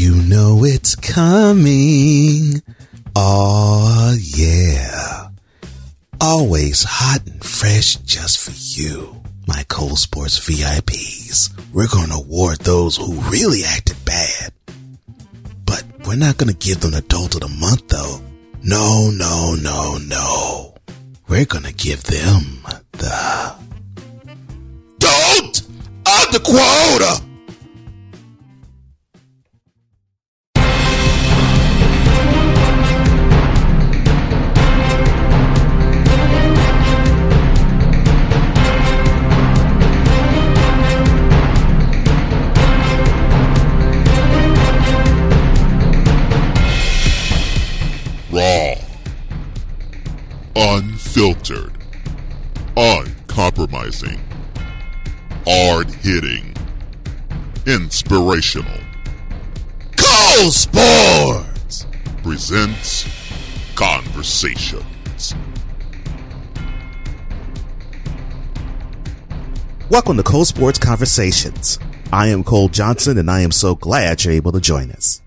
You know it's coming. Oh yeah. Always hot and fresh just for you. My Cole Sportz VIPs. We're gonna award those who really acted bad. But we're not gonna give them the Adult of the Month though. No, no, no, no. We're gonna give them the Don't of the Quota! Uncompromising. Hard hitting. Inspirational. Cole Sportz! Presents Conversations. Welcome to Cole Sportz Conversations. I am Cole Johnson and I am so glad you're able to join us.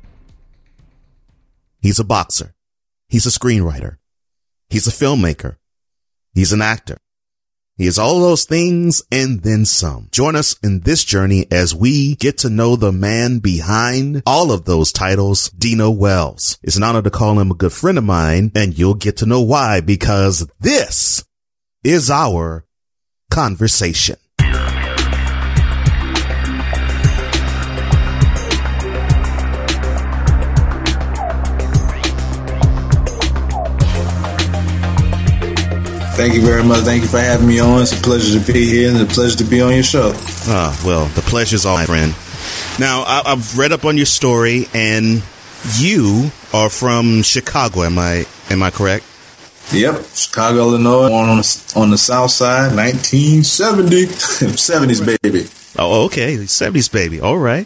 He's a boxer. He's a screenwriter. He's a filmmaker. He's an actor. He is all those things and then some. Join us in this journey as we get to know the man behind all of those titles, Dino Wells. It's an honor to call him a good friend of mine and you'll get to know why because this is our conversation. Thank you very much. Thank you for having me on. It's a pleasure to be here and a pleasure to be on your show. Ah, well, the pleasure's all my friend. Now, I, I've read up on your story, and you are from Chicago. Am I am I correct? Yep, Chicago, Illinois, born on the, on the south side, 1970. 70s baby. Oh, okay, seventies baby. All right,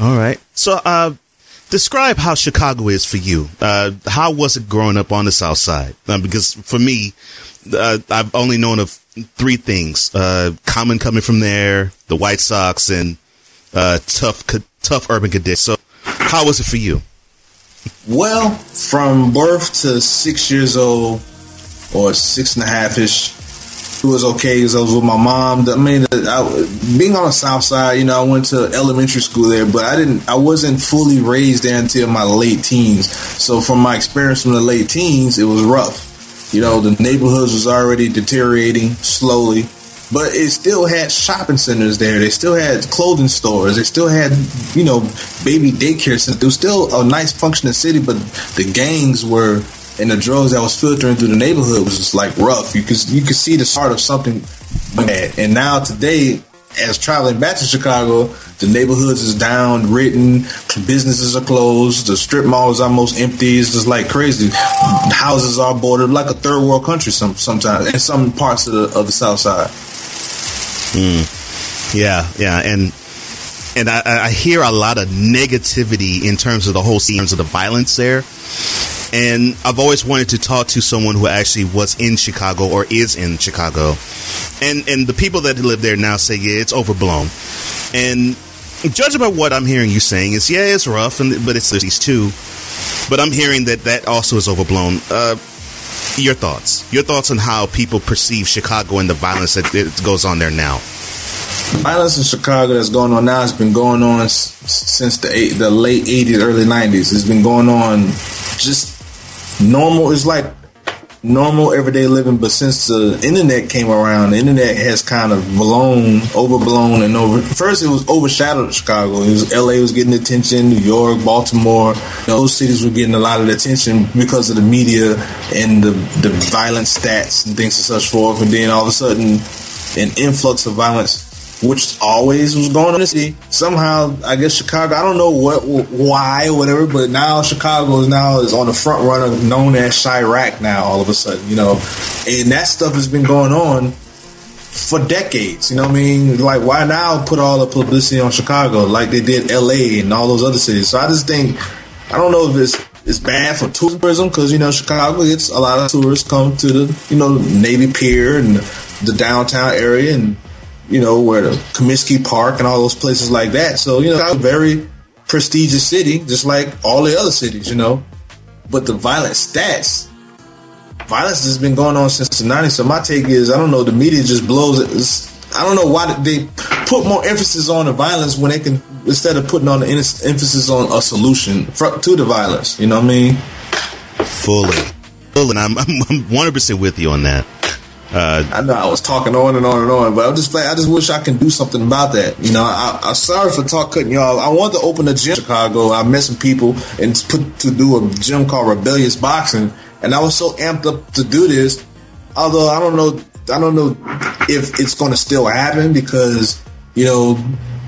all right. So, uh, describe how Chicago is for you. Uh, how was it growing up on the south side? Uh, because for me, uh, I've only known of three things: uh, Common coming from there, the White Sox, and uh, tough, co- tough urban conditions. So, how was it for you? Well, from birth to six years old, or six and a half ish, it was okay because I was with my mom. I mean, I, being on the south side, you know, I went to elementary school there, but I didn't, I wasn't fully raised there until my late teens. So, from my experience from the late teens, it was rough. You know, the neighborhoods was already deteriorating slowly, but it still had shopping centers there. They still had clothing stores. They still had, you know, baby daycare centers. It was still a nice functioning city, but the gangs were and the drugs that was filtering through the neighborhood was just like rough. You could you could see the start of something bad. And now today, as traveling back to Chicago, the neighborhoods is down, written, businesses are closed, the strip mall is almost empty. It's just like crazy. Houses are bordered like a third world country. Some sometimes in some parts of the of the south side. Hmm. Yeah, yeah, and and I, I hear a lot of negativity in terms of the whole scene, in terms of the violence there. And I've always wanted to talk to someone who actually was in Chicago or is in Chicago, and and the people that live there now say, yeah, it's overblown. And judging by what I'm hearing you saying is, yeah, it's rough, and but it's these too. But I'm hearing that that also is overblown. Uh, your thoughts? Your thoughts on how people perceive Chicago and the violence that goes on there now? violence in Chicago that's going on now has been going on since the eight, the late '80s, early '90s. It's been going on just normal. It's like normal everyday living, but since the internet came around, the internet has kind of blown, overblown, and over. First, it was overshadowed Chicago. It was LA was getting attention, New York, Baltimore. Those cities were getting a lot of attention because of the media and the the violent stats and things and such forth. And then all of a sudden, an influx of violence which always was going on in the city. Somehow, I guess Chicago. I don't know what, why, or whatever, but now Chicago is now is on the front runner, known as Chiraq. Now, all of a sudden, you know, and that stuff has been going on for decades. You know what I mean? Like, why now put all the publicity on Chicago like they did L.A. and all those other cities? So I just think I don't know if it's it's bad for tourism because you know Chicago gets a lot of tourists come to the you know Navy Pier and the downtown area and you know, where the Comiskey Park and all those places like that. So, you know, I'm very prestigious city, just like all the other cities, you know. But the violent stats, violence has been going on since the 90s. So my take is, I don't know, the media just blows it. It's, I don't know why they put more emphasis on the violence when they can, instead of putting on the emphasis on a solution to the violence. You know what I mean? Fully. Fully. And I'm, I'm 100% with you on that. Uh, I know I was talking on and on and on, but I'm just like I just wish I can do something about that. You know, I, am sorry for talk cutting y'all. I wanted to open a gym in Chicago. I met some people and put to do a gym called Rebellious Boxing, and I was so amped up to do this. Although I don't know, I don't know if it's going to still happen because you know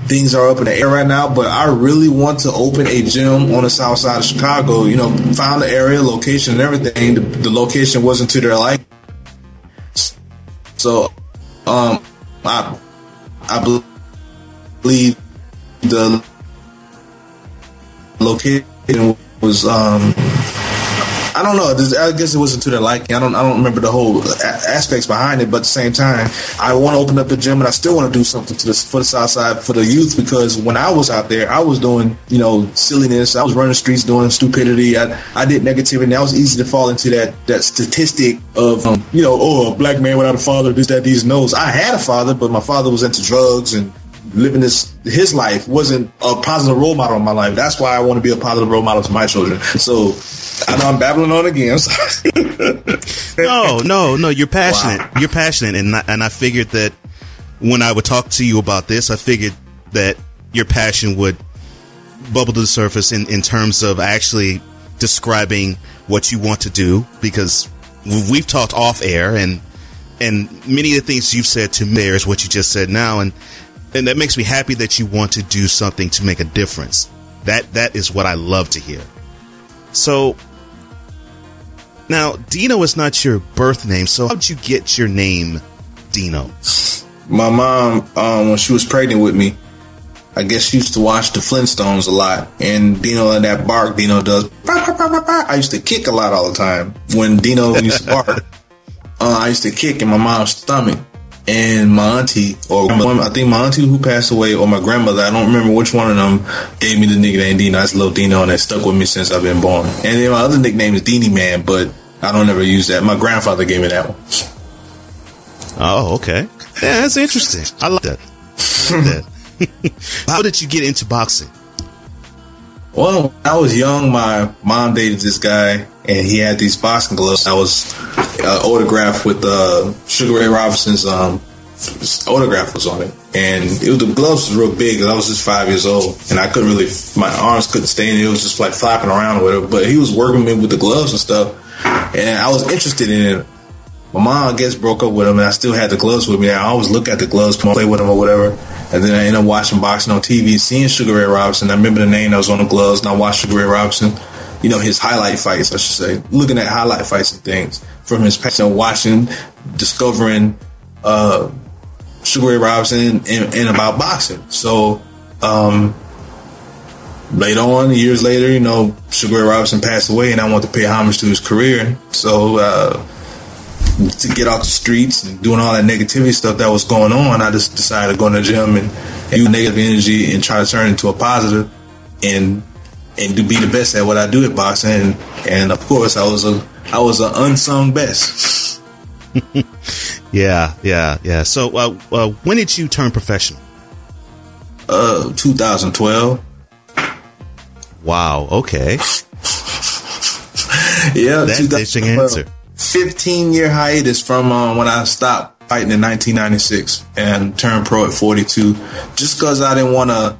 things are up in the air right now. But I really want to open a gym on the south side of Chicago. You know, found the area, location, and everything. The, the location wasn't to their like so, um, I I believe the location was um I don't know. I guess it wasn't to their liking. I don't. I don't remember the whole aspects behind it. But at the same time, I want to open up the gym, and I still want to do something to the for the South Side for the youth because when I was out there, I was doing you know silliness. I was running streets doing stupidity. I, I did negativity. That was easy to fall into that that statistic of um, you know oh a black man without a father this that these knows. I had a father, but my father was into drugs and living this his life wasn't a positive role model in my life. That's why I want to be a positive role model to my children. So I know I'm babbling on again. no, no, no. You're passionate. Wow. You're passionate, and I, and I figured that when I would talk to you about this, I figured that your passion would bubble to the surface in in terms of actually describing what you want to do because we've talked off air and and many of the things you've said to me is what you just said now and and that makes me happy that you want to do something to make a difference that that is what I love to hear so now, Dino is not your birth name, so how'd you get your name, Dino? My mom, um, when she was pregnant with me, I guess she used to watch the Flintstones a lot, and Dino and that bark Dino does. I used to kick a lot all the time when Dino used to bark. Uh, I used to kick in my mom's stomach, and my auntie, or I think my auntie who passed away, or my grandmother, I don't remember which one of them, gave me the nickname Dino. That's little Dino, and that stuck with me since I've been born. And then my other nickname is Deanie Man, but I don't ever use that. My grandfather gave me that one. Oh, okay. Yeah, that's interesting. I like that. I like that. How did you get into boxing? Well, when I was young, my mom dated this guy, and he had these boxing gloves. I was uh, autographed with uh, Sugar Ray Robinson's um, autograph was on it, and it was, the gloves was real big. I was just five years old, and I couldn't really, my arms couldn't stay in it. It was just like flapping around or whatever. But he was working me with the gloves and stuff and I was interested in it. My mom, I guess, broke up with him, and I still had the gloves with me. I always look at the gloves, play with him or whatever. And then I ended up watching boxing on TV, seeing Sugar Ray Robinson. I remember the name that was on the gloves, and I watched Sugar Ray Robinson. You know his highlight fights, I should say, looking at highlight fights and things from his past, and watching, discovering uh, Sugar Ray Robinson and, and about boxing. So um, later on, years later, you know, Sugar Ray Robinson passed away, and I want to pay homage to his career. So uh, to get off the streets and doing all that negativity stuff that was going on, I just decided to go in the gym and, use negative energy and try to turn it into a positive and and to be the best at what I do at boxing. And, and of course, I was a I was an unsung best. yeah, yeah, yeah. So, uh, uh, when did you turn professional? Uh, 2012. Wow. Okay. yeah, that's interesting answer. 15 year hiatus from uh, when I stopped fighting in 1996 and turned pro at 42, just because I didn't want to.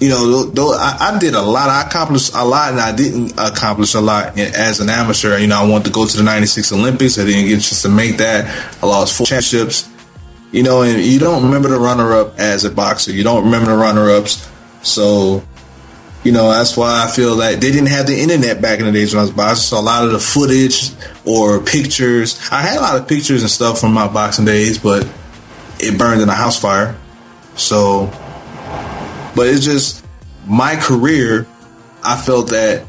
You know, though I, I, did a lot, I accomplished a lot, and I didn't accomplish a lot as an amateur. You know, I wanted to go to the '96 Olympics. I didn't get chance to make that. I lost four championships. You know, and you don't remember the runner-up as a boxer. You don't remember the runner-ups. So you know, that's why I feel like they didn't have the internet back in the days when I was boxing. So a lot of the footage or pictures, I had a lot of pictures and stuff from my boxing days, but it burned in a house fire. So, but it's just my career. I felt that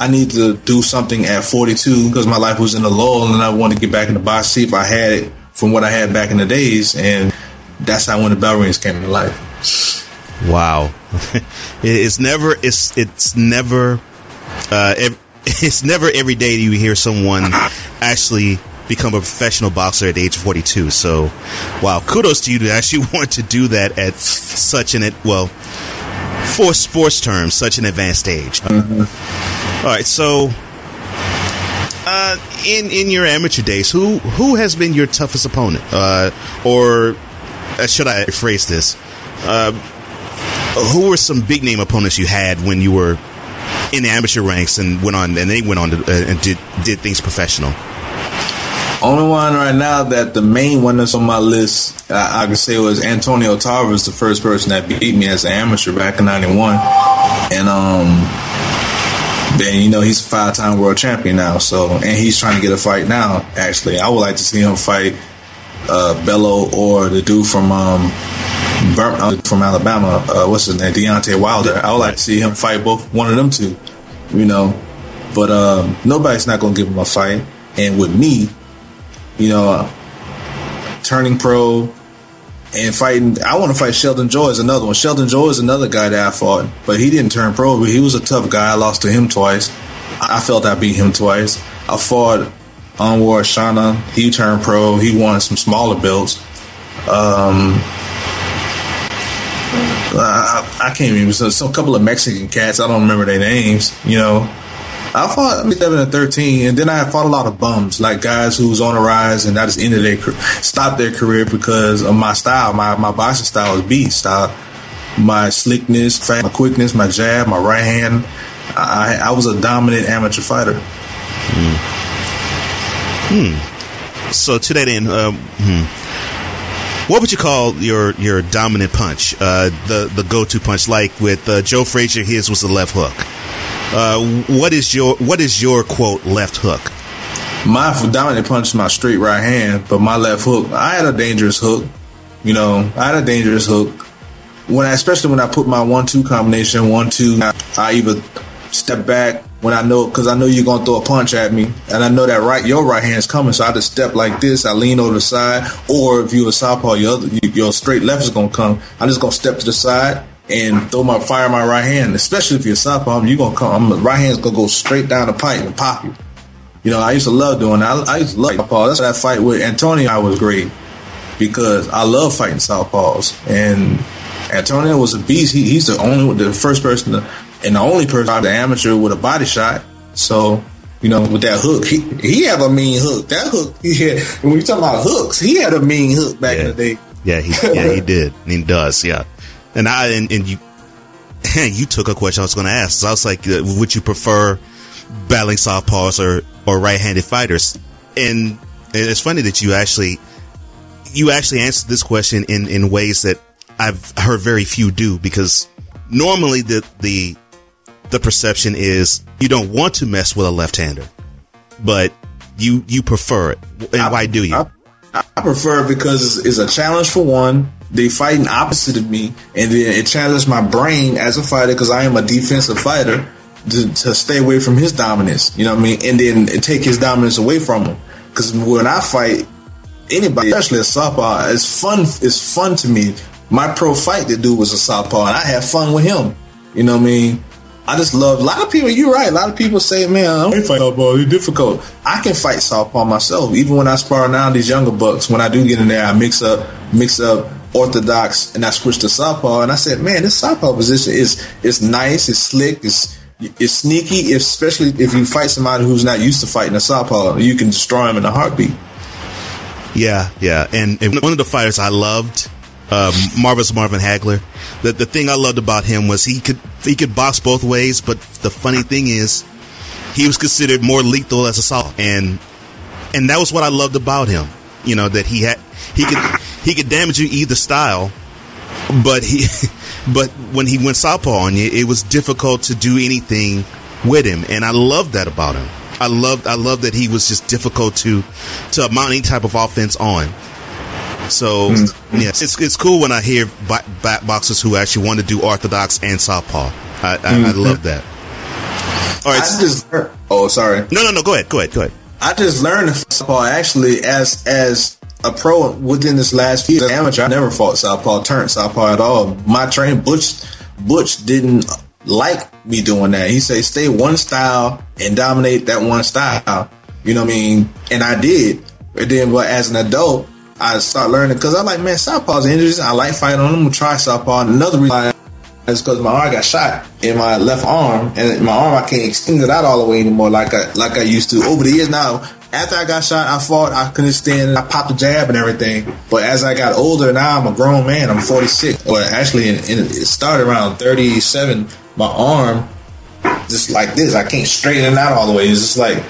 I need to do something at 42 because my life was in a lull and I wanted to get back in the box, see if I had it from what I had back in the days. And that's how when the bell rings came to life. Wow, it's never it's it's never uh, it's never every day that you hear someone actually become a professional boxer at the age of 42. So, wow, kudos to you to actually want to do that at such an well, for sports terms, such an advanced age. Mm-hmm. All right, so uh, in in your amateur days, who who has been your toughest opponent, uh, or uh, should I phrase this? Uh, who were some big name opponents you had when you were in the amateur ranks and went on and they went on to, uh, and did did things professional? Only one right now that the main one that's on my list, I, I can say was Antonio Tarver, the first person that beat me as an amateur back in '91, and um, then you know he's a five-time world champion now. So and he's trying to get a fight now. Actually, I would like to see him fight uh, Bello or the dude from um, from Alabama. Uh, what's his name? Deontay Wilder. I would like to see him fight both one of them two. You know, but um, nobody's not going to give him a fight. And with me, you know, uh, turning pro and fighting. I want to fight Sheldon Joy is another one. Sheldon Joy is another guy that I fought, but he didn't turn pro. But he was a tough guy. I lost to him twice. I felt I beat him twice. I fought Anwar Shana. He turned pro. He won some smaller belts. Um, I, I can't remember. So, some couple of Mexican cats. I don't remember their names. You know, I fought seven and thirteen, and then I fought a lot of bums, like guys who was on the rise, and I just ended their stopped their career because of my style. My my boxing style is beast style. My slickness, my quickness, my jab, my right hand. I, I was a dominant amateur fighter. Hmm. hmm. So to that end, um, hmm. What would you call your your dominant punch? Uh, the the go to punch, like with uh, Joe Frazier, his was the left hook. Uh, what is your what is your quote left hook? My dominant punch is my straight right hand, but my left hook, I had a dangerous hook. You know, I had a dangerous hook. When I, especially when I put my one-two combination, one-two, I, I either step back when I know because I know you're gonna throw a punch at me, and I know that right your right hand's coming, so I just step like this. I lean over the side, or if you're a southpaw, your other, your straight left is gonna come. I'm just gonna step to the side and throw my fire my right hand, especially if you're a southpaw, you're gonna come. My right hand's gonna go straight down the pipe and pop you. You know, I used to love doing that. I, I used to love southpaw. That's that fight with Antonio. I was great because I love fighting southpaws, and Antonio was a beast. He, he's the only, the first person, to, and the only person, the amateur with a body shot. So. You know, with that hook, he he had a mean hook. That hook, he had, when we talk about hooks, he had a mean hook back yeah. in the day. Yeah, he yeah he did. He does. Yeah. And I and, and you you took a question I was going to ask. So I was like, uh, would you prefer battling southpaws or or right-handed fighters? And, and it's funny that you actually you actually answered this question in in ways that I've heard very few do because normally the the the perception is you don't want to mess with a left-hander, but you you prefer it. And I, why do you? I, I prefer it because it's, it's a challenge for one they fighting opposite of me, and then it challenged my brain as a fighter because I am a defensive fighter to, to, stay away from his dominance. You know what I mean? And then take his dominance away from him. Because when I fight anybody, especially a southpaw, it's fun. It's fun to me. My pro fight the dude was a southpaw, and I had fun with him. You know what I mean? I just love a lot of people. You're right. A lot of people say, "Man, I don't fight southpaw. It's difficult." I can fight southpaw myself. Even when I spar now these younger bucks, when I do get in there, I mix up, mix up orthodox and I switch to southpaw and I said, man, this southpaw position is is nice, it's slick, it's it's sneaky, especially if you fight somebody who's not used to fighting a southpaw, you can destroy him in a heartbeat. Yeah, yeah, and, and one of the fighters I loved, um, Marvelous Marvin Hagler. The the thing I loved about him was he could he could box both ways, but the funny thing is, he was considered more lethal as a southpaw, and and that was what I loved about him. You know that he had he could he could damage you either style, but he but when he went southpaw on you, it was difficult to do anything with him, and I love that about him. I loved I love that he was just difficult to to mount any type of offense on. So mm-hmm. yes, it's it's cool when I hear back boxers who actually want to do orthodox and southpaw. I, I, mm-hmm. I love that. All right. I just, oh, sorry. No, no, no. Go ahead. Go ahead. Go ahead. I just learned southpaw actually as as a pro within this last few years. Amateur, I never fought southpaw, turned southpaw at all. My trainer Butch, Butch didn't like me doing that. He said, "Stay one style and dominate that one style." You know what I mean? And I did. And then, but as an adult, I start learning because I'm like, man, southpaw's injuries. I like fighting on them. Gonna try southpaw. Another reason is because my arm got shot in my left arm, and my arm I can't extend it out all the way anymore like I like I used to. Over the years now, after I got shot, I fought. I couldn't stand. I popped a jab and everything. But as I got older, now I'm a grown man. I'm 46. Or actually, in, in, it started around 37. My arm just like this. I can't straighten it out all the way. It's just like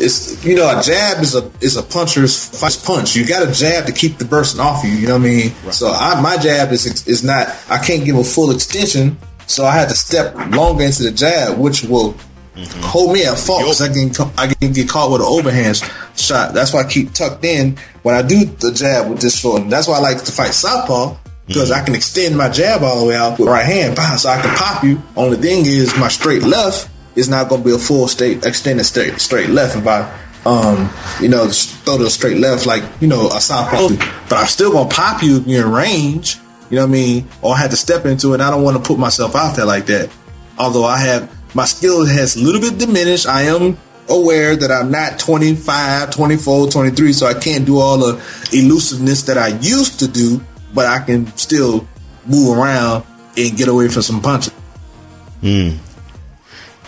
it's you know a jab is a is a puncher's first punch. You got a jab to keep the person off you. You know what I mean? Right. So I, my jab is is not. I can't give a full extension. So I had to step longer into the jab, which will mm-hmm. hold me at fault because I can I can get caught with an overhand shot. That's why I keep tucked in when I do the jab with this foot. That's why I like to fight southpaw because mm-hmm. I can extend my jab all the way out with right hand, so I can pop you. Only thing is my straight left is not going to be a full state extended straight straight left if I um you know throw the straight left like you know a southpaw, but I'm still going to pop you in range. You know what I mean? Or I had to step into it. I don't want to put myself out there like that. Although I have my skill has a little bit diminished. I am aware that I'm not 25, 24, 23, so I can't do all the elusiveness that I used to do, but I can still move around and get away from some punches. Hmm.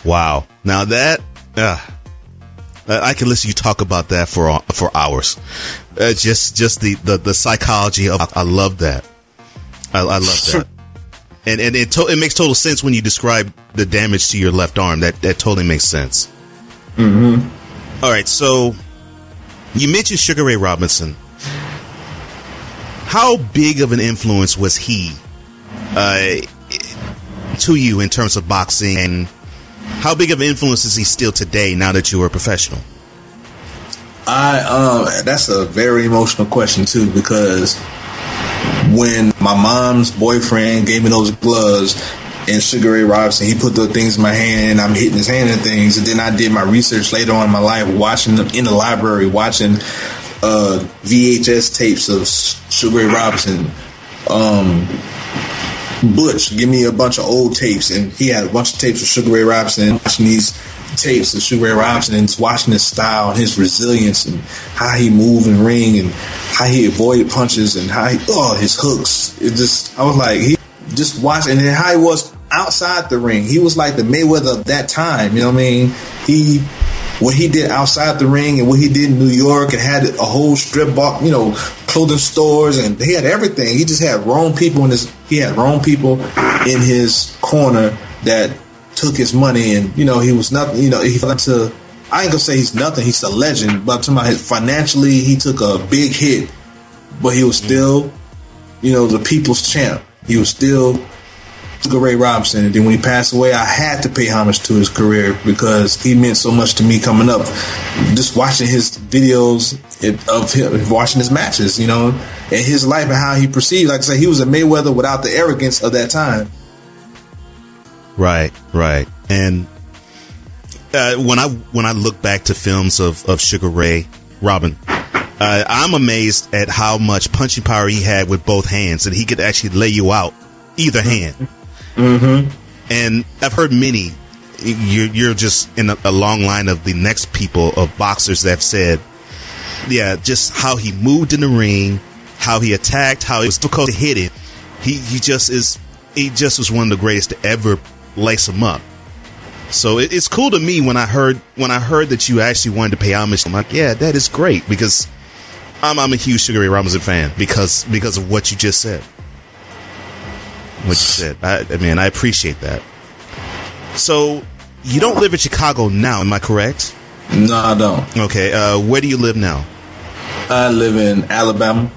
Wow. Now that, uh, I can listen to you talk about that for for hours. Uh, just just the, the, the psychology of I love that. I, I love that. And and it to, it makes total sense when you describe the damage to your left arm. That that totally makes sense. Mm-hmm. All right, so you mentioned Sugar Ray Robinson. How big of an influence was he uh, to you in terms of boxing and how big of an influence is he still today now that you are a professional? I um that's a very emotional question too because when my mom's boyfriend gave me those gloves and Sugar Ray Robinson, he put the things in my hand and I'm hitting his hand and things. And then I did my research later on in my life, watching them in the library, watching uh, VHS tapes of Sugar Ray Robinson. Um, Butch, give me a bunch of old tapes, and he had a bunch of tapes of Sugar Ray Robinson. Watching these tapes of Sugar Ray Robinson and watching his style and his resilience and how he moved and ring and how he avoided punches and how he oh his hooks. It just I was like he just watching and then how he was outside the ring. He was like the Mayweather of that time. You know what I mean? He what he did outside the ring and what he did in New York and had a whole strip box, you know, clothing stores and he had everything. He just had wrong people in his he had wrong people in his corner that took his money and you know he was nothing. You know he fell into. I ain't gonna say he's nothing. He's a legend, but I'm talking about his financially, he took a big hit, but he was still, you know, the people's champ. He was still Ray Robinson. And then when he passed away, I had to pay homage to his career because he meant so much to me coming up. Just watching his videos of him, watching his matches, you know, and his life and how he perceived. Like I said, he was a Mayweather without the arrogance of that time. Right, right. And uh, when I when I look back to films of, of Sugar Ray Robin, uh, I'm amazed at how much punching power he had with both hands, and he could actually lay you out either hand. Mm-hmm. And I've heard many. You're, you're just in a, a long line of the next people of boxers that have said, yeah, just how he moved in the ring, how he attacked, how it was difficult to hit him. He he just is he just was one of the greatest to ever lace him up. So it, it's cool to me when I heard when I heard that you actually wanted to pay homage. I'm like, yeah, that is great because I'm I'm a huge Sugar Ray Robinson fan because because of what you just said what you said. I, I mean, I appreciate that. So, you don't live in Chicago now, am I correct? No, I don't. Okay, uh, where do you live now? I live in Alabama,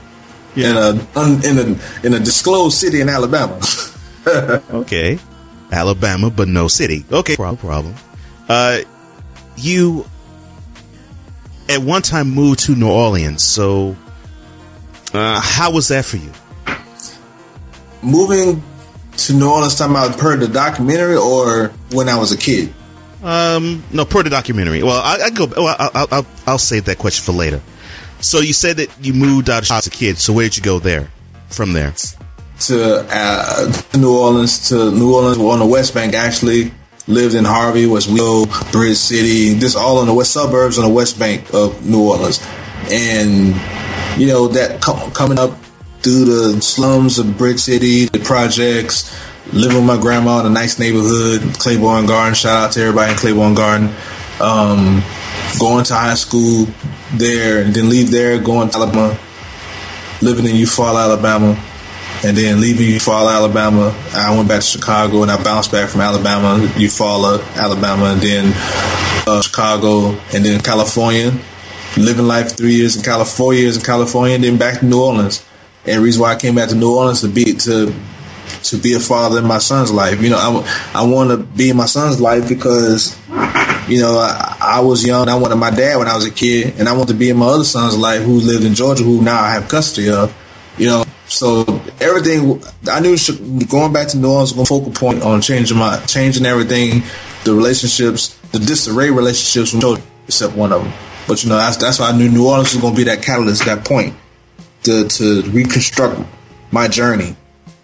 yeah. in a in a in a disclosed city in Alabama. okay, Alabama, but no city. Okay, no problem. Uh, you at one time moved to New Orleans, so uh, how was that for you? Moving to New Orleans talking about per the documentary or when I was a kid? Um, no, per the documentary. Well, I, I go. Well, I'll, I'll, I'll save that question for later. So you said that you moved out as a kid. So where did you go there? From there to uh, New Orleans to New Orleans well, on the West Bank actually lived in Harvey, Westwego, Bridge City, this all in the west suburbs on the West Bank of New Orleans, and you know that co- coming up through the slums of Bridge City, the projects, living with my grandma in a nice neighborhood, Claiborne Garden. Shout out to everybody in Claiborne Garden. Um, going to high school there, and then leave there, going to Alabama, living in Eufaula, Alabama and then leaving Eufaula, Alabama, I went back to Chicago and I bounced back from Alabama, Eufaula, Alabama, and then uh, Chicago, and then California. Living life three years in California, four years in California, and then back to New Orleans. And the reason why I came back to New Orleans to be to to be a father in my son's life. You know, I, I want to be in my son's life because you know I, I was young. I wanted my dad when I was a kid, and I want to be in my other son's life who lived in Georgia, who now I have custody of. You know, so everything I knew going back to New Orleans was a focal point on changing my changing everything, the relationships, the disarray relationships, with, except one of them. But you know that's that's why I knew New Orleans was going to be that catalyst, that point to to reconstruct my journey,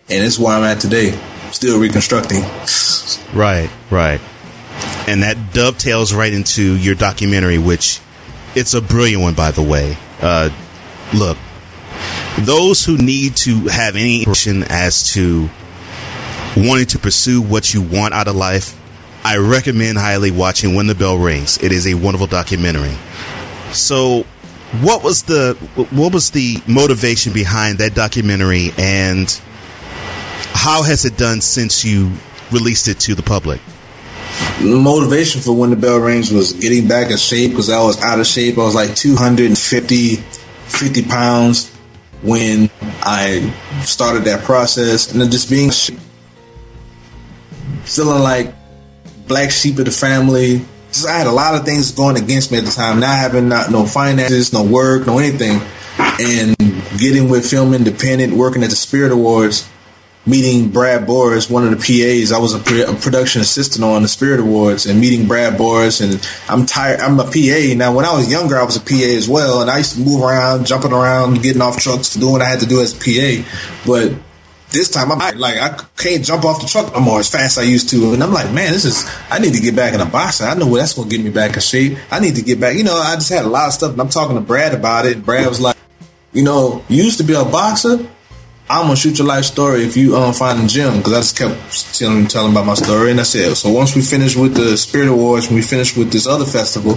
and it's where I'm at today, still reconstructing. Right, right, and that dovetails right into your documentary, which it's a brilliant one, by the way. Uh, look, those who need to have any information as to wanting to pursue what you want out of life, I recommend highly watching When the Bell Rings. It is a wonderful documentary. So, what was the what was the motivation behind that documentary, and how has it done since you released it to the public? The motivation for When the Bell Rings was getting back in shape because I was out of shape. I was like 250 50 pounds when I started that process, and just being feeling like black sheep of the family. I had a lot of things going against me at the time. Not having not no finances, no work, no anything, and getting with Film Independent, working at the Spirit Awards meeting Brad Boris, one of the PAs. I was a, pre- a, production assistant on the Spirit Awards, and meeting Brad Boris. And I'm tired. I'm a PA now. When I was younger, I was a PA as well, and I used to move around, jumping around, getting off trucks, doing what I had to do as a PA. But this time, I'm like, I can't jump off the truck no more as fast as I used to. And I'm like, man, this is. I need to get back in the boxing. I know that's going to get me back in shape. I need to get back. You know, I just had a lot of stuff. And I'm talking to Brad about it. Brad was like, you know, you used to be a boxer I'm gonna shoot your life story if you um, find the gym because I just kept telling telling about my story and I said So once we finished with the Spirit Awards, when we finished with this other festival,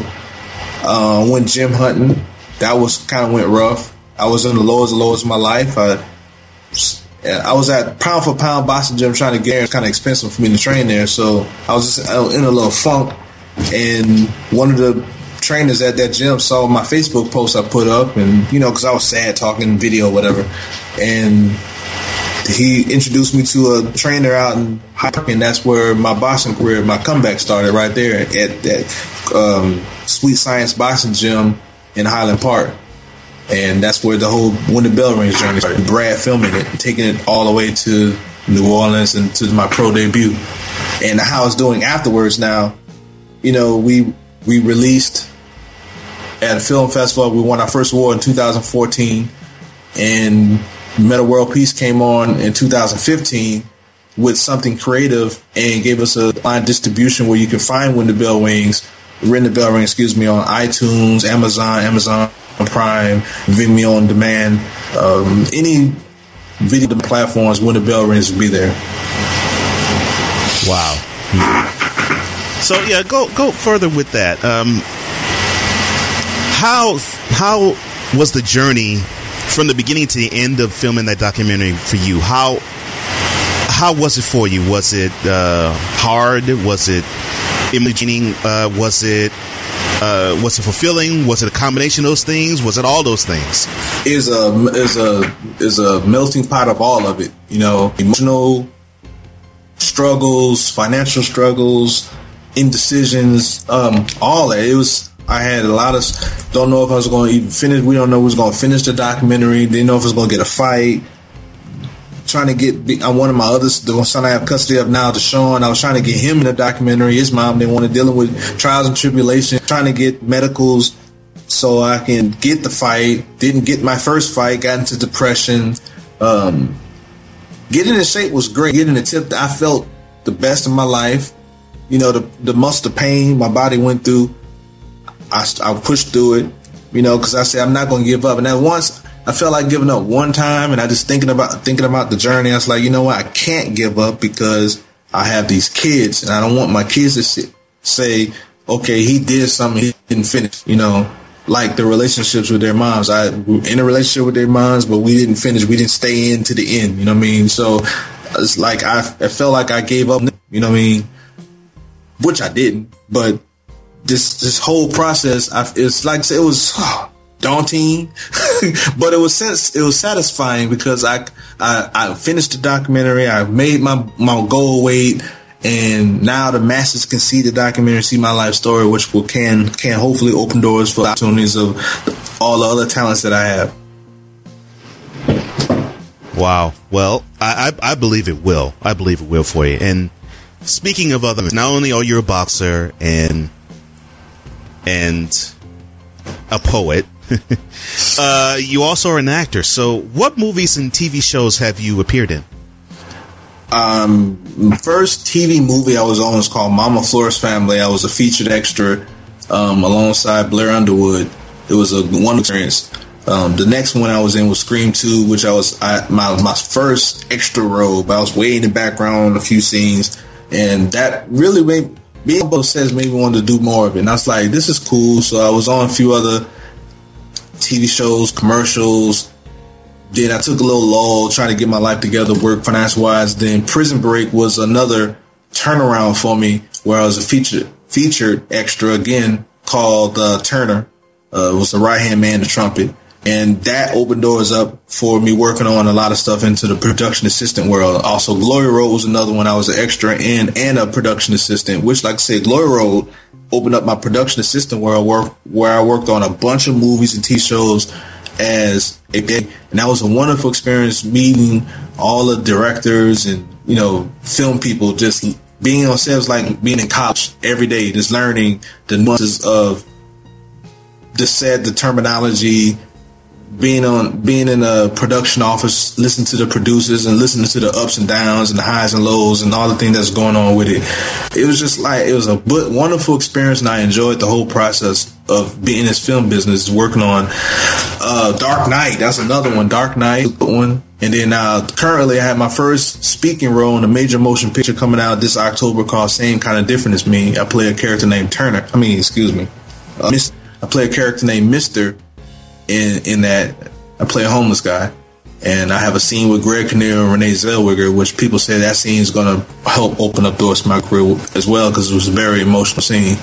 uh, went gym hunting. That was kind of went rough. I was in the lowest lows of my life. I I was at pound for pound boxing gym trying to get there. It's kind of expensive for me to train there, so I was just in a little funk. And one of the trainers at that gym saw my Facebook post I put up, and you know, because I was sad talking video, whatever and he introduced me to a trainer out in Park, and that's where my boxing career, my comeback started right there at that um, Sweet Science Boxing Gym in Highland Park. And that's where the whole When the Bell Rings journey started. Brad filming it, taking it all the way to New Orleans and to my pro debut. And how it's doing afterwards now, you know, we we released at a film festival. We won our first award in 2014. And Metta World Peace came on in 2015 with something creative and gave us a line distribution where you can find When the Bell Wings, When the Bell Ring, excuse me, on iTunes, Amazon, Amazon Prime, Vimeo on demand, um, any video platforms. When the Bell Rings will be there. Wow. So yeah, go go further with that. Um, how how was the journey from the beginning to the end of filming that documentary for you, how how was it for you? Was it uh, hard? Was it imaging? Uh, was it uh, was it fulfilling? Was it a combination of those things? Was it all those things? Is a is a is a melting pot of all of it. You know, emotional struggles, financial struggles, indecisions, um, all that. It was I had a lot of don't know if I was going to even finish. We don't know who's going to finish the documentary. Didn't know if it was going to get a fight. Trying to get I wanted my other the son I have custody of now, Deshaun. I was trying to get him in a documentary. His mom didn't want to dealing with trials and tribulations. Trying to get medicals so I can get the fight. Didn't get my first fight. Got into depression. Um, getting in shape was great. Getting the tip, I felt the best of my life. You know, the the of pain my body went through. I, I pushed through it. You know, because I said I'm not going to give up. And then once I felt like giving up one time, and I just thinking about thinking about the journey. I was like, you know what? I can't give up because I have these kids, and I don't want my kids to sit, say, okay, he did something he didn't finish. You know, like the relationships with their moms. I in a relationship with their moms, but we didn't finish. We didn't stay in to the end. You know what I mean? So it's like I, I felt like I gave up. You know what I mean? Which I didn't, but this this whole process, I, it's like it was daunting, but it was sense it was satisfying because I, I I finished the documentary. I made my my goal weight and now the masses can see the documentary, see my life story, which will can can hopefully open doors for opportunities of all the other talents that I have. Wow. Well, I, I, I believe it will. I believe it will for you. And speaking of others, not only are you a boxer and and a poet, uh, you also are an actor. So, what movies and TV shows have you appeared in? Um, first TV movie I was on was called Mama Flora's Family. I was a featured extra um, alongside Blair Underwood. It was a one experience. Um, the next one I was in was Scream Two, which I was I, my my first extra role. But I was way in the background on a few scenes, and that really made being both says made me want to do more of it. And I was like, this is cool. So I was on a few other TV shows, commercials, then I took a little lull, trying to get my life together, work finance wise. Then Prison Break was another turnaround for me, where I was a featured featured extra again called uh, Turner. Uh, was the right hand man, the trumpet, and that opened doors up for me working on a lot of stuff into the production assistant world. Also, Glory Road was another one. I was an extra and and a production assistant, which, like I said, Glory Road opened up my production assistant where where I worked on a bunch of movies and TV shows as a day. And that was a wonderful experience meeting all the directors and, you know, film people, just being on set was like being in college every day, just learning the nuances of the set, the terminology, being on being in a production office, listening to the producers and listening to the ups and downs and the highs and lows and all the things that's going on with it. It was just like it was a wonderful experience, and I enjoyed the whole process of being in this film business, working on uh, Dark Knight. That's another one, Dark Knight one. And then uh, currently, I have my first speaking role in a major motion picture coming out this October called "Same Kind of Different as Me." I play a character named Turner. I mean, excuse me, uh, I play a character named Mister in in that I play a homeless guy, and I have a scene with Greg Kinnear and Renee Zellweger, which people say that scene is going to help open up doors to my career as well because it was a very emotional scene.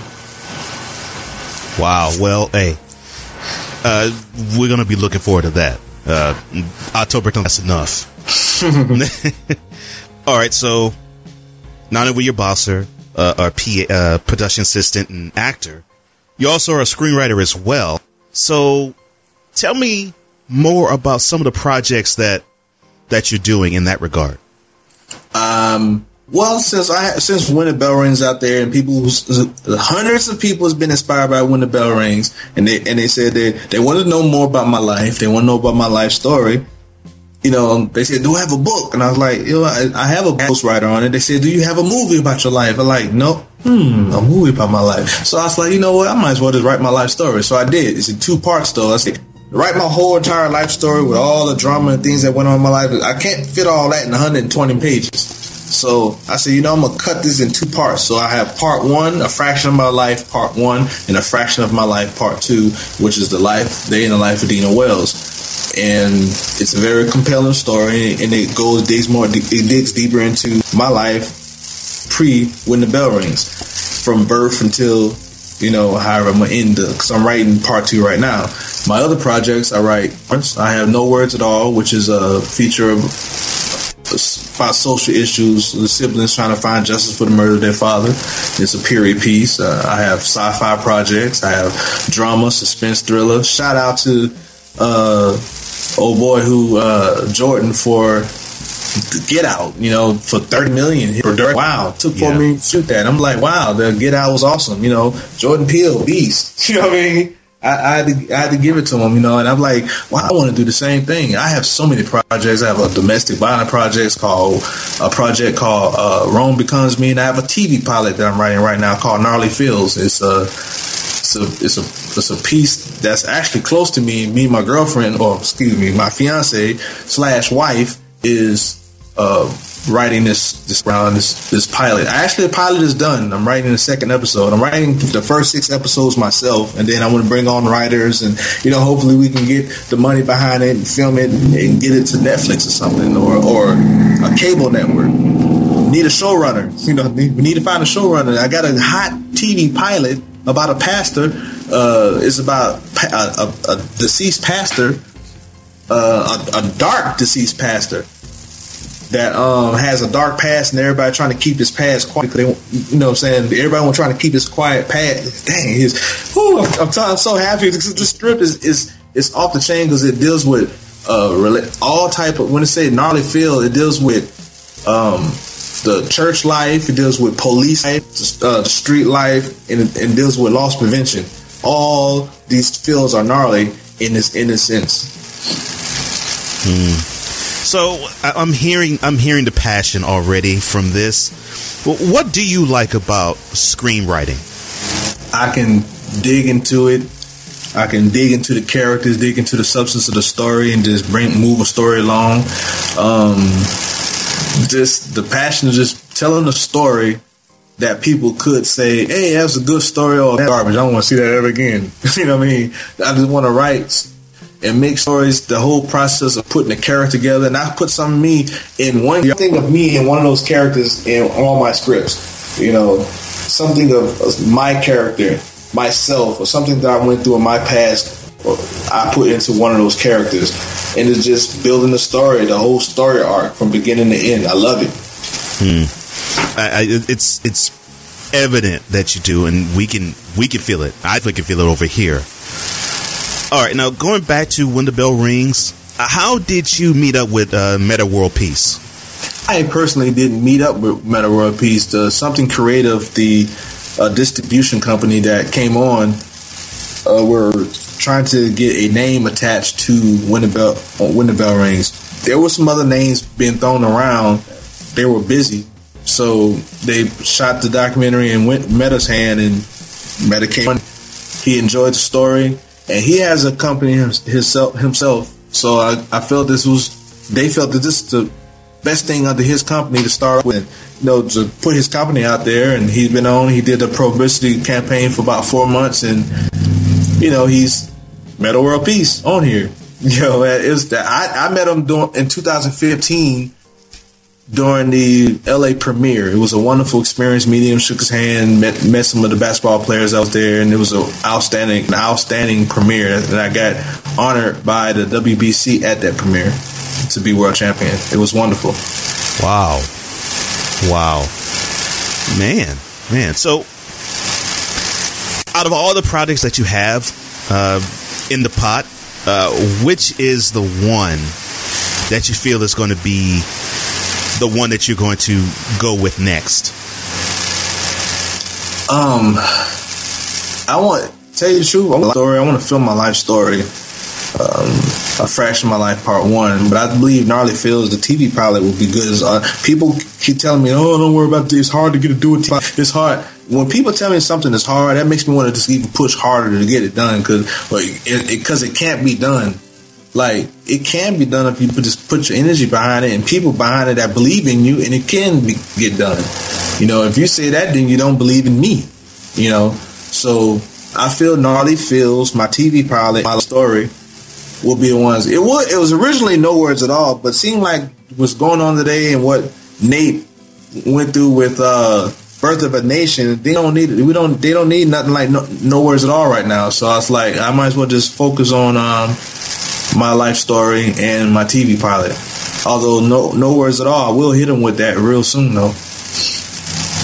Wow. Well, hey, uh, we're going to be looking forward to that. Uh, October, that's enough. All right. So, not only your bosser, uh, or PA, uh, production assistant and actor, you also are a screenwriter as well. So, tell me more about some of the projects that that you're doing in that regard. Um, well, since I since When the Bell Rings out there, and people, hundreds of people has been inspired by When the Bell Rings, and they and they said they they want to know more about my life. They want to know about my life story. You know, they said, "Do I have a book?" And I was like, "You know, I, I have a ghostwriter on it." They said, "Do you have a movie about your life?" I'm like, "No, hmm, a movie about my life." So I was like, "You know what? I might as well just write my life story." So I did. It's in two parts, though. I said, write my whole entire life story with all the drama and things that went on in my life. I can't fit all that in 120 pages. So I said, you know, I'm gonna cut this in two parts. So I have part one, a fraction of my life, part one, and a fraction of my life, part two, which is the life, day in the life of Dino Wells. And it's a very compelling story, and it goes digs more, it digs deeper into my life pre when the bell rings, from birth until you know, however I'm gonna end because I'm writing part two right now. My other projects I write. I have no words at all, which is a feature of about social issues, the siblings trying to find justice for the murder of their father. It's a period piece. Uh, I have sci-fi projects. I have drama, suspense, thriller. Shout out to uh, old boy who uh, Jordan for Get Out, you know, for thirty million. Wow, took four yeah. million to shoot that. I'm like, wow, the Get Out was awesome. You know, Jordan Peele, beast. You know what I mean? I, I, had to, I had to give it to him, you know, and I'm like, well, I want to do the same thing. I have so many projects. I have a domestic violence project called a project called uh, Rome Becomes Me, and I have a TV pilot that I'm writing right now called Gnarly Fields. It's a it's a it's a it's a piece that's actually close to me. Me and my girlfriend, or excuse me, my fiance slash wife is uh, writing this this round this this pilot. Actually, the pilot is done. I'm writing the second episode. I'm writing the first six episodes myself, and then I want to bring on writers, and you know, hopefully we can get the money behind it and film it and get it to Netflix or something, or or a cable network. Need a showrunner. You know, we need to find a showrunner. I got a hot TV pilot about a pastor. Uh, it's about a, a, a deceased pastor, uh, a, a dark deceased pastor that um, has a dark past and everybody trying to keep his past quiet. They, you know what I'm saying? Everybody want trying to keep his quiet past. Dang, his, whew, I'm, I'm, t- I'm so happy. because The strip is, is, is off the chain because it deals with uh, all type of, when it say gnarly feel, it deals with um, the church life, it deals with police life, uh, street life, and it, deals with loss prevention. All these fields are gnarly in this in this sense. Hmm. So I'm hearing I'm hearing the passion already from this. What do you like about screenwriting? I can dig into it. I can dig into the characters, dig into the substance of the story, and just bring move a story along. Um, just the passion of just telling a story that people could say, "Hey, that's a good story," or "Garbage." I don't want to see that ever again. you know what I mean? I just want to write and make stories, the whole process of putting a character together. And I put some of me in one thing of me in one of those characters in all my scripts. You know, something of my character, myself, or something that I went through in my past. I put into one of those characters, and it's just building the story, the whole story arc from beginning to end. I love it. Hmm. I, I, it's it's evident that you do, and we can we can feel it. I can feel it over here. All right, now going back to when the bell rings, uh, how did you meet up with uh, Metta World Peace? I personally didn't meet up with Metta World Peace. The Something Creative, the uh, distribution company that came on, uh, were trying to get a name attached to when the bell when the bell rings. There were some other names being thrown around. They were busy, so they shot the documentary and went Metta's hand, and Meta came on. He enjoyed the story and he has a company himself. Himself, so I, I felt this was they felt that this is the best thing under his company to start with. You know, to put his company out there, and he's been on. He did a publicity campaign for about four months, and you know he's Metta World Peace on here. You know, it was that I, I met him during, in 2015 during the LA premiere. It was a wonderful experience. Meeting shook his hand, met met some of the basketball players out there, and it was an outstanding, an outstanding premiere. And I got honored by the WBC at that premiere to be world champion. It was wonderful. Wow, wow, man, man. So, out of all the projects that you have uh, in the pot, uh, which is the one that you feel is going to be the one that you're going to go with next? Um, I want tell you the truth. I want story. I want to film my life story. Um, a fraction of my life, part one. But I believe gnarly feels the TV pilot will be good. Uh, people keep telling me, "Oh, don't worry about this. It's hard to get to do it. It's hard." When people tell me something is hard, that makes me want to just even push harder to get it done because because it, it, it can't be done like it can be done if you just put your energy behind it and people behind it that believe in you, and it can be, get done. You know, if you say that, then you don't believe in me. You know, so I feel gnarly feels my TV pilot, my story will be the ones. It was it was originally no words at all, but seemed like what's going on today and what Nate went through with uh Birth of a Nation, they don't need we don't they don't need nothing like no, no words at all right now. So I was like, I might as well just focus on um my life story and my TV pilot. Although no no words at all, I will hit him with that real soon though.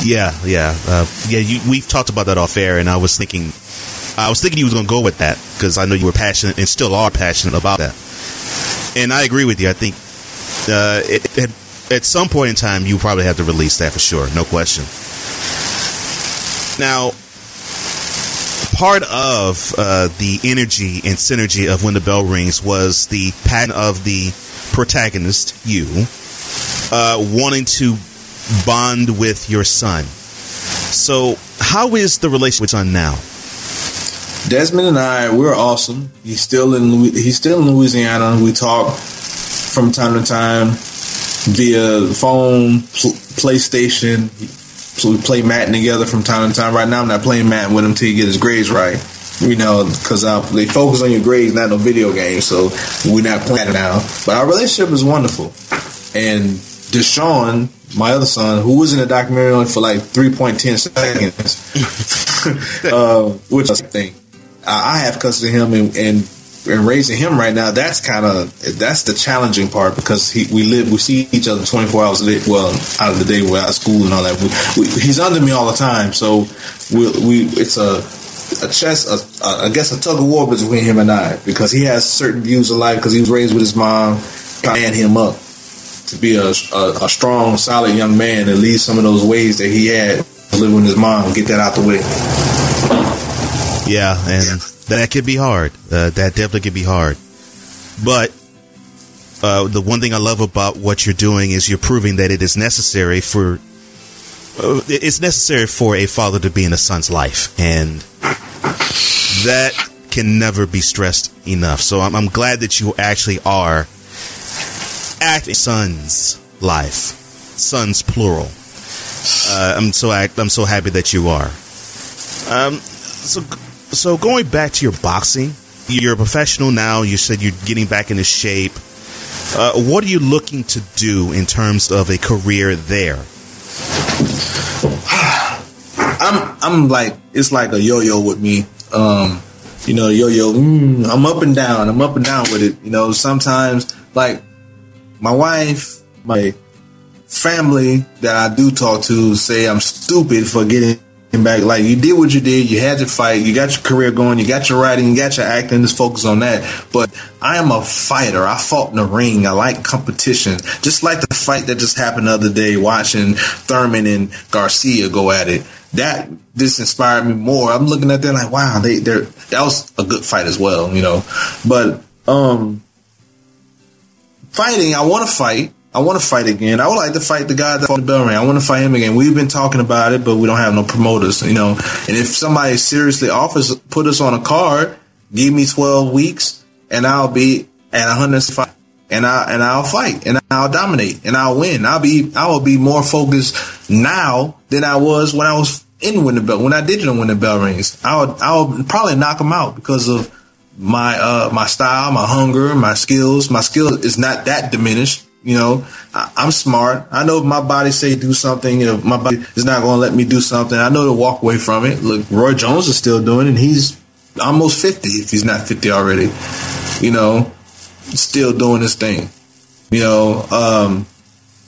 Yeah, yeah, uh, yeah. You, we've talked about that off air, and I was thinking, I was thinking you was to go with that because I know you were passionate and still are passionate about that. And I agree with you. I think uh, it, it, at some point in time, you probably have to release that for sure, no question. Now, part of uh, the energy and synergy of when the bell rings was the pattern of the protagonist, you, uh, wanting to bond with your son. So, how is the relationship with son now? Desmond and I, we're awesome. He's still in he's still in Louisiana. We talk from time to time via phone, pl- PlayStation. So we play Madden together from time to time. Right now, I'm not playing Madden with him until he get his grades right. You know, because they focus on your grades, not no video games. So we're not playing now. But our relationship is wonderful. And Deshaun, my other son, who was in the documentary only for like 3.10 seconds, uh, which I think I have custody of him and, and and raising him right now, that's kind of that's the challenging part because he, we live we see each other twenty four hours a day. Well, out of the day, we're out of school and all that. We, we, he's under me all the time, so we, we it's a a chess, a, a, I guess a tug of war between him and I because he has certain views of life because he was raised with his mom, man him up to be a, a, a strong, solid young man and leave some of those ways that he had living with his mom. Get that out the way. Yeah, and that could be hard. Uh, that definitely could be hard. But uh, the one thing I love about what you're doing is you're proving that it is necessary for uh, it's necessary for a father to be in a son's life, and that can never be stressed enough. So I'm, I'm glad that you actually are acting son's life, sons plural. Uh, I'm so I'm so happy that you are. Um, so so going back to your boxing, you're a professional now. You said you're getting back into shape. Uh, what are you looking to do in terms of a career there? I'm I'm like it's like a yo-yo with me. Um, you know, yo-yo. Mm, I'm up and down. I'm up and down with it. You know, sometimes like my wife, my family that I do talk to say I'm stupid for getting back. Like you did what you did. You had to fight. You got your career going. You got your writing. You got your acting. Just focus on that. But I am a fighter. I fought in the ring. I like competition. Just like the fight that just happened the other day, watching Thurman and Garcia go at it. That this inspired me more. I'm looking at that like, wow, they they that was a good fight as well, you know. But um fighting, I want to fight. I want to fight again. I would like to fight the guy that fought the bell ring. I want to fight him again. We've been talking about it, but we don't have no promoters, you know. And if somebody seriously offers, put us on a card, give me 12 weeks, and I'll be at 105, and I and I'll fight, and I'll dominate, and I'll win. I'll be I will be more focused now than I was when I was in win the bell when I did win the bell rings. I'll I would probably knock him out because of my uh my style, my hunger, my skills. My skill is not that diminished. You know, I, am smart. I know if my body say do something, if my body is not going to let me do something, I know to walk away from it. Look, Roy Jones is still doing it, and he's almost 50 if he's not 50 already. You know, still doing his thing. You know, um,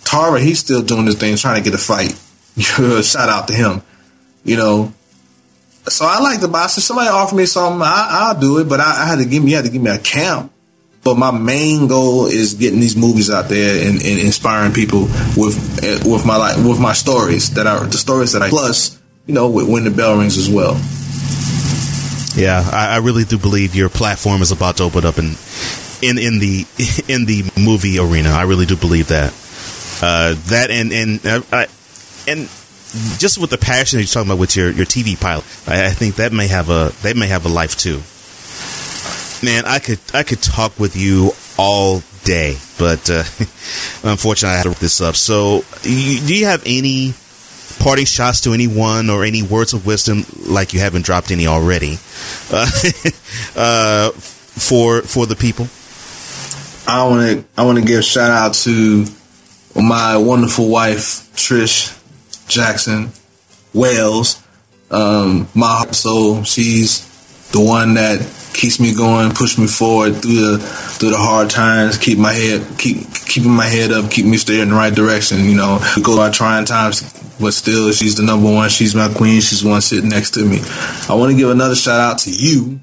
Tara, he's still doing his thing, trying to get a fight. Shout out to him. You know, so I like the box. If somebody offer me something, I, will do it. But I, I, had to give me, you had to give me a camp but my main goal is getting these movies out there and, and inspiring people with with my like with my stories that are the stories that I plus you know with when the bell rings as well. Yeah, I, I really do believe your platform is about to open up in in in the in the movie arena. I really do believe that. Uh, that and and uh, I, and just with the passion that you're talking about with your, your TV pilot, I, I think that may have a they may have a life too man, I could I could talk with you all day, but uh, unfortunately, I had to wrap this up. So, you, do you have any parting shots to anyone or any words of wisdom, like you haven't dropped any already, uh, uh, for for the people? I want to I want to give a shout out to my wonderful wife Trish Jackson Wells. Um, my heart soul. She's the one that keeps me going, push me forward through the through the hard times, keep my head keep keeping my head up, keep me steering in the right direction. You know, we go our trying times, but still, she's the number one. She's my queen. She's the one sitting next to me. I want to give another shout out to you.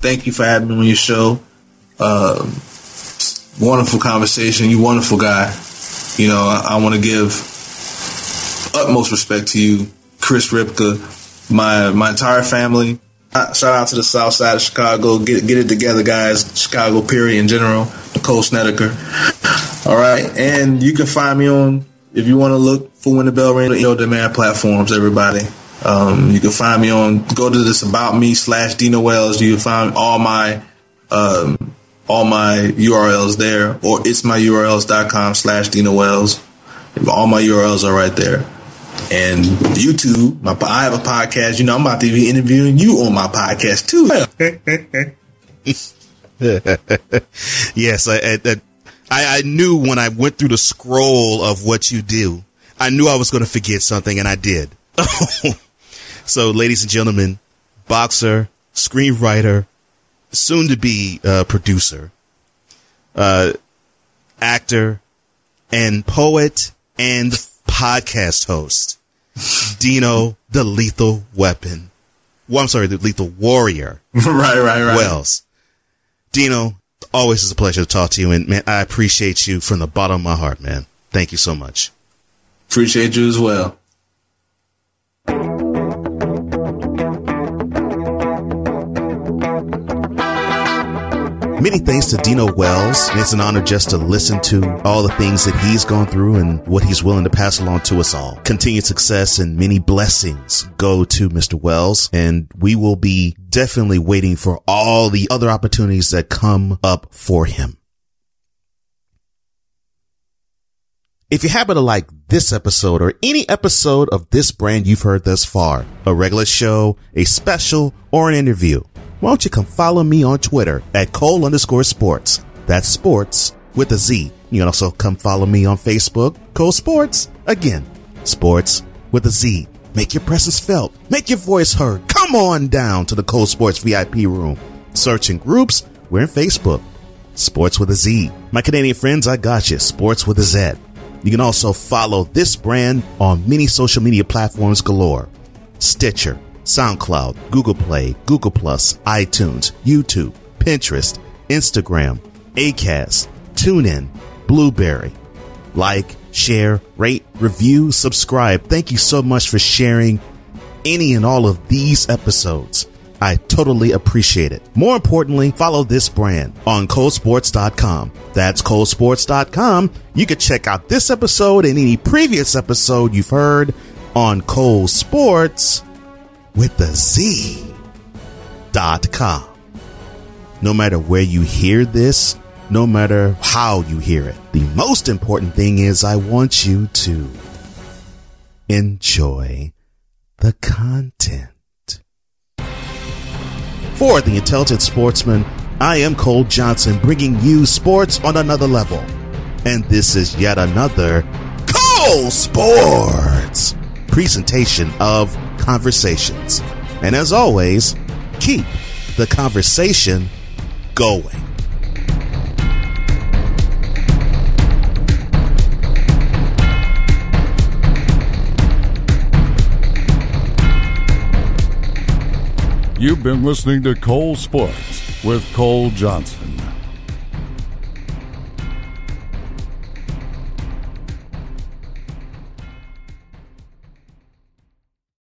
Thank you for having me on your show. Uh, wonderful conversation. You wonderful guy. You know, I, I want to give utmost respect to you, Chris Ripka, my my entire family Shout out to the South Side of Chicago. Get get it together, guys. Chicago, period, in general. Nicole Snedeker. All right, and you can find me on if you want to look for when the bell rings. Yo, demand platforms, everybody. Um, you can find me on go to this about me slash Dino Wells. You can find all my um, all my URLs there, or it's my URLs.com slash Dino Wells. All my URLs are right there. And YouTube, my I have a podcast. You know, I'm about to be interviewing you on my podcast too. yes, I, I, I, knew when I went through the scroll of what you do, I knew I was going to forget something, and I did. so, ladies and gentlemen, boxer, screenwriter, soon to be uh, producer, uh, actor, and poet and podcast host, Dino the Lethal Weapon. Well, I'm sorry, the Lethal Warrior. right, right, right. Wells. Dino, always is a pleasure to talk to you, and man, I appreciate you from the bottom of my heart, man. Thank you so much. Appreciate you as well. Many thanks to Dino Wells. It's an honor just to listen to all the things that he's gone through and what he's willing to pass along to us all. Continued success and many blessings go to Mr. Wells, and we will be definitely waiting for all the other opportunities that come up for him. If you happen to like this episode or any episode of this brand you've heard thus far, a regular show, a special, or an interview, why don't you come follow me on Twitter at Cole underscore sports. That's sports with a Z. You can also come follow me on Facebook, Cole Sportz. Again, sports with a Z. Make your presence felt. Make your voice heard. Come on down to the Cole Sportz VIP room. Searching groups, we're in Facebook. Sports with a Z. My Canadian friends, I got you. Sports with a Z. You can also follow this brand on many social media platforms galore. Stitcher, SoundCloud, Google Play, Google Plus, iTunes, YouTube, Pinterest, Instagram, Acast, TuneIn, Blubrry. Like, share, rate, review, subscribe. Thank you so much for sharing any and all of these episodes. I totally appreciate it. More importantly, follow this brand on colesportz.com. That's colesportz.com. You can check out this episode and any previous episode you've heard on Cole Sportz with the Z dot com. No matter where you hear this, no matter how you hear it, the most important thing is I want you to enjoy the content. For the Intelligent Sportsman, I am Cole Johnson bringing you sports on another level. And this is yet another Cole Sportz presentation of conversations. And as always, keep the conversation going. You've been listening to Cole Sportz with Cole Johnson.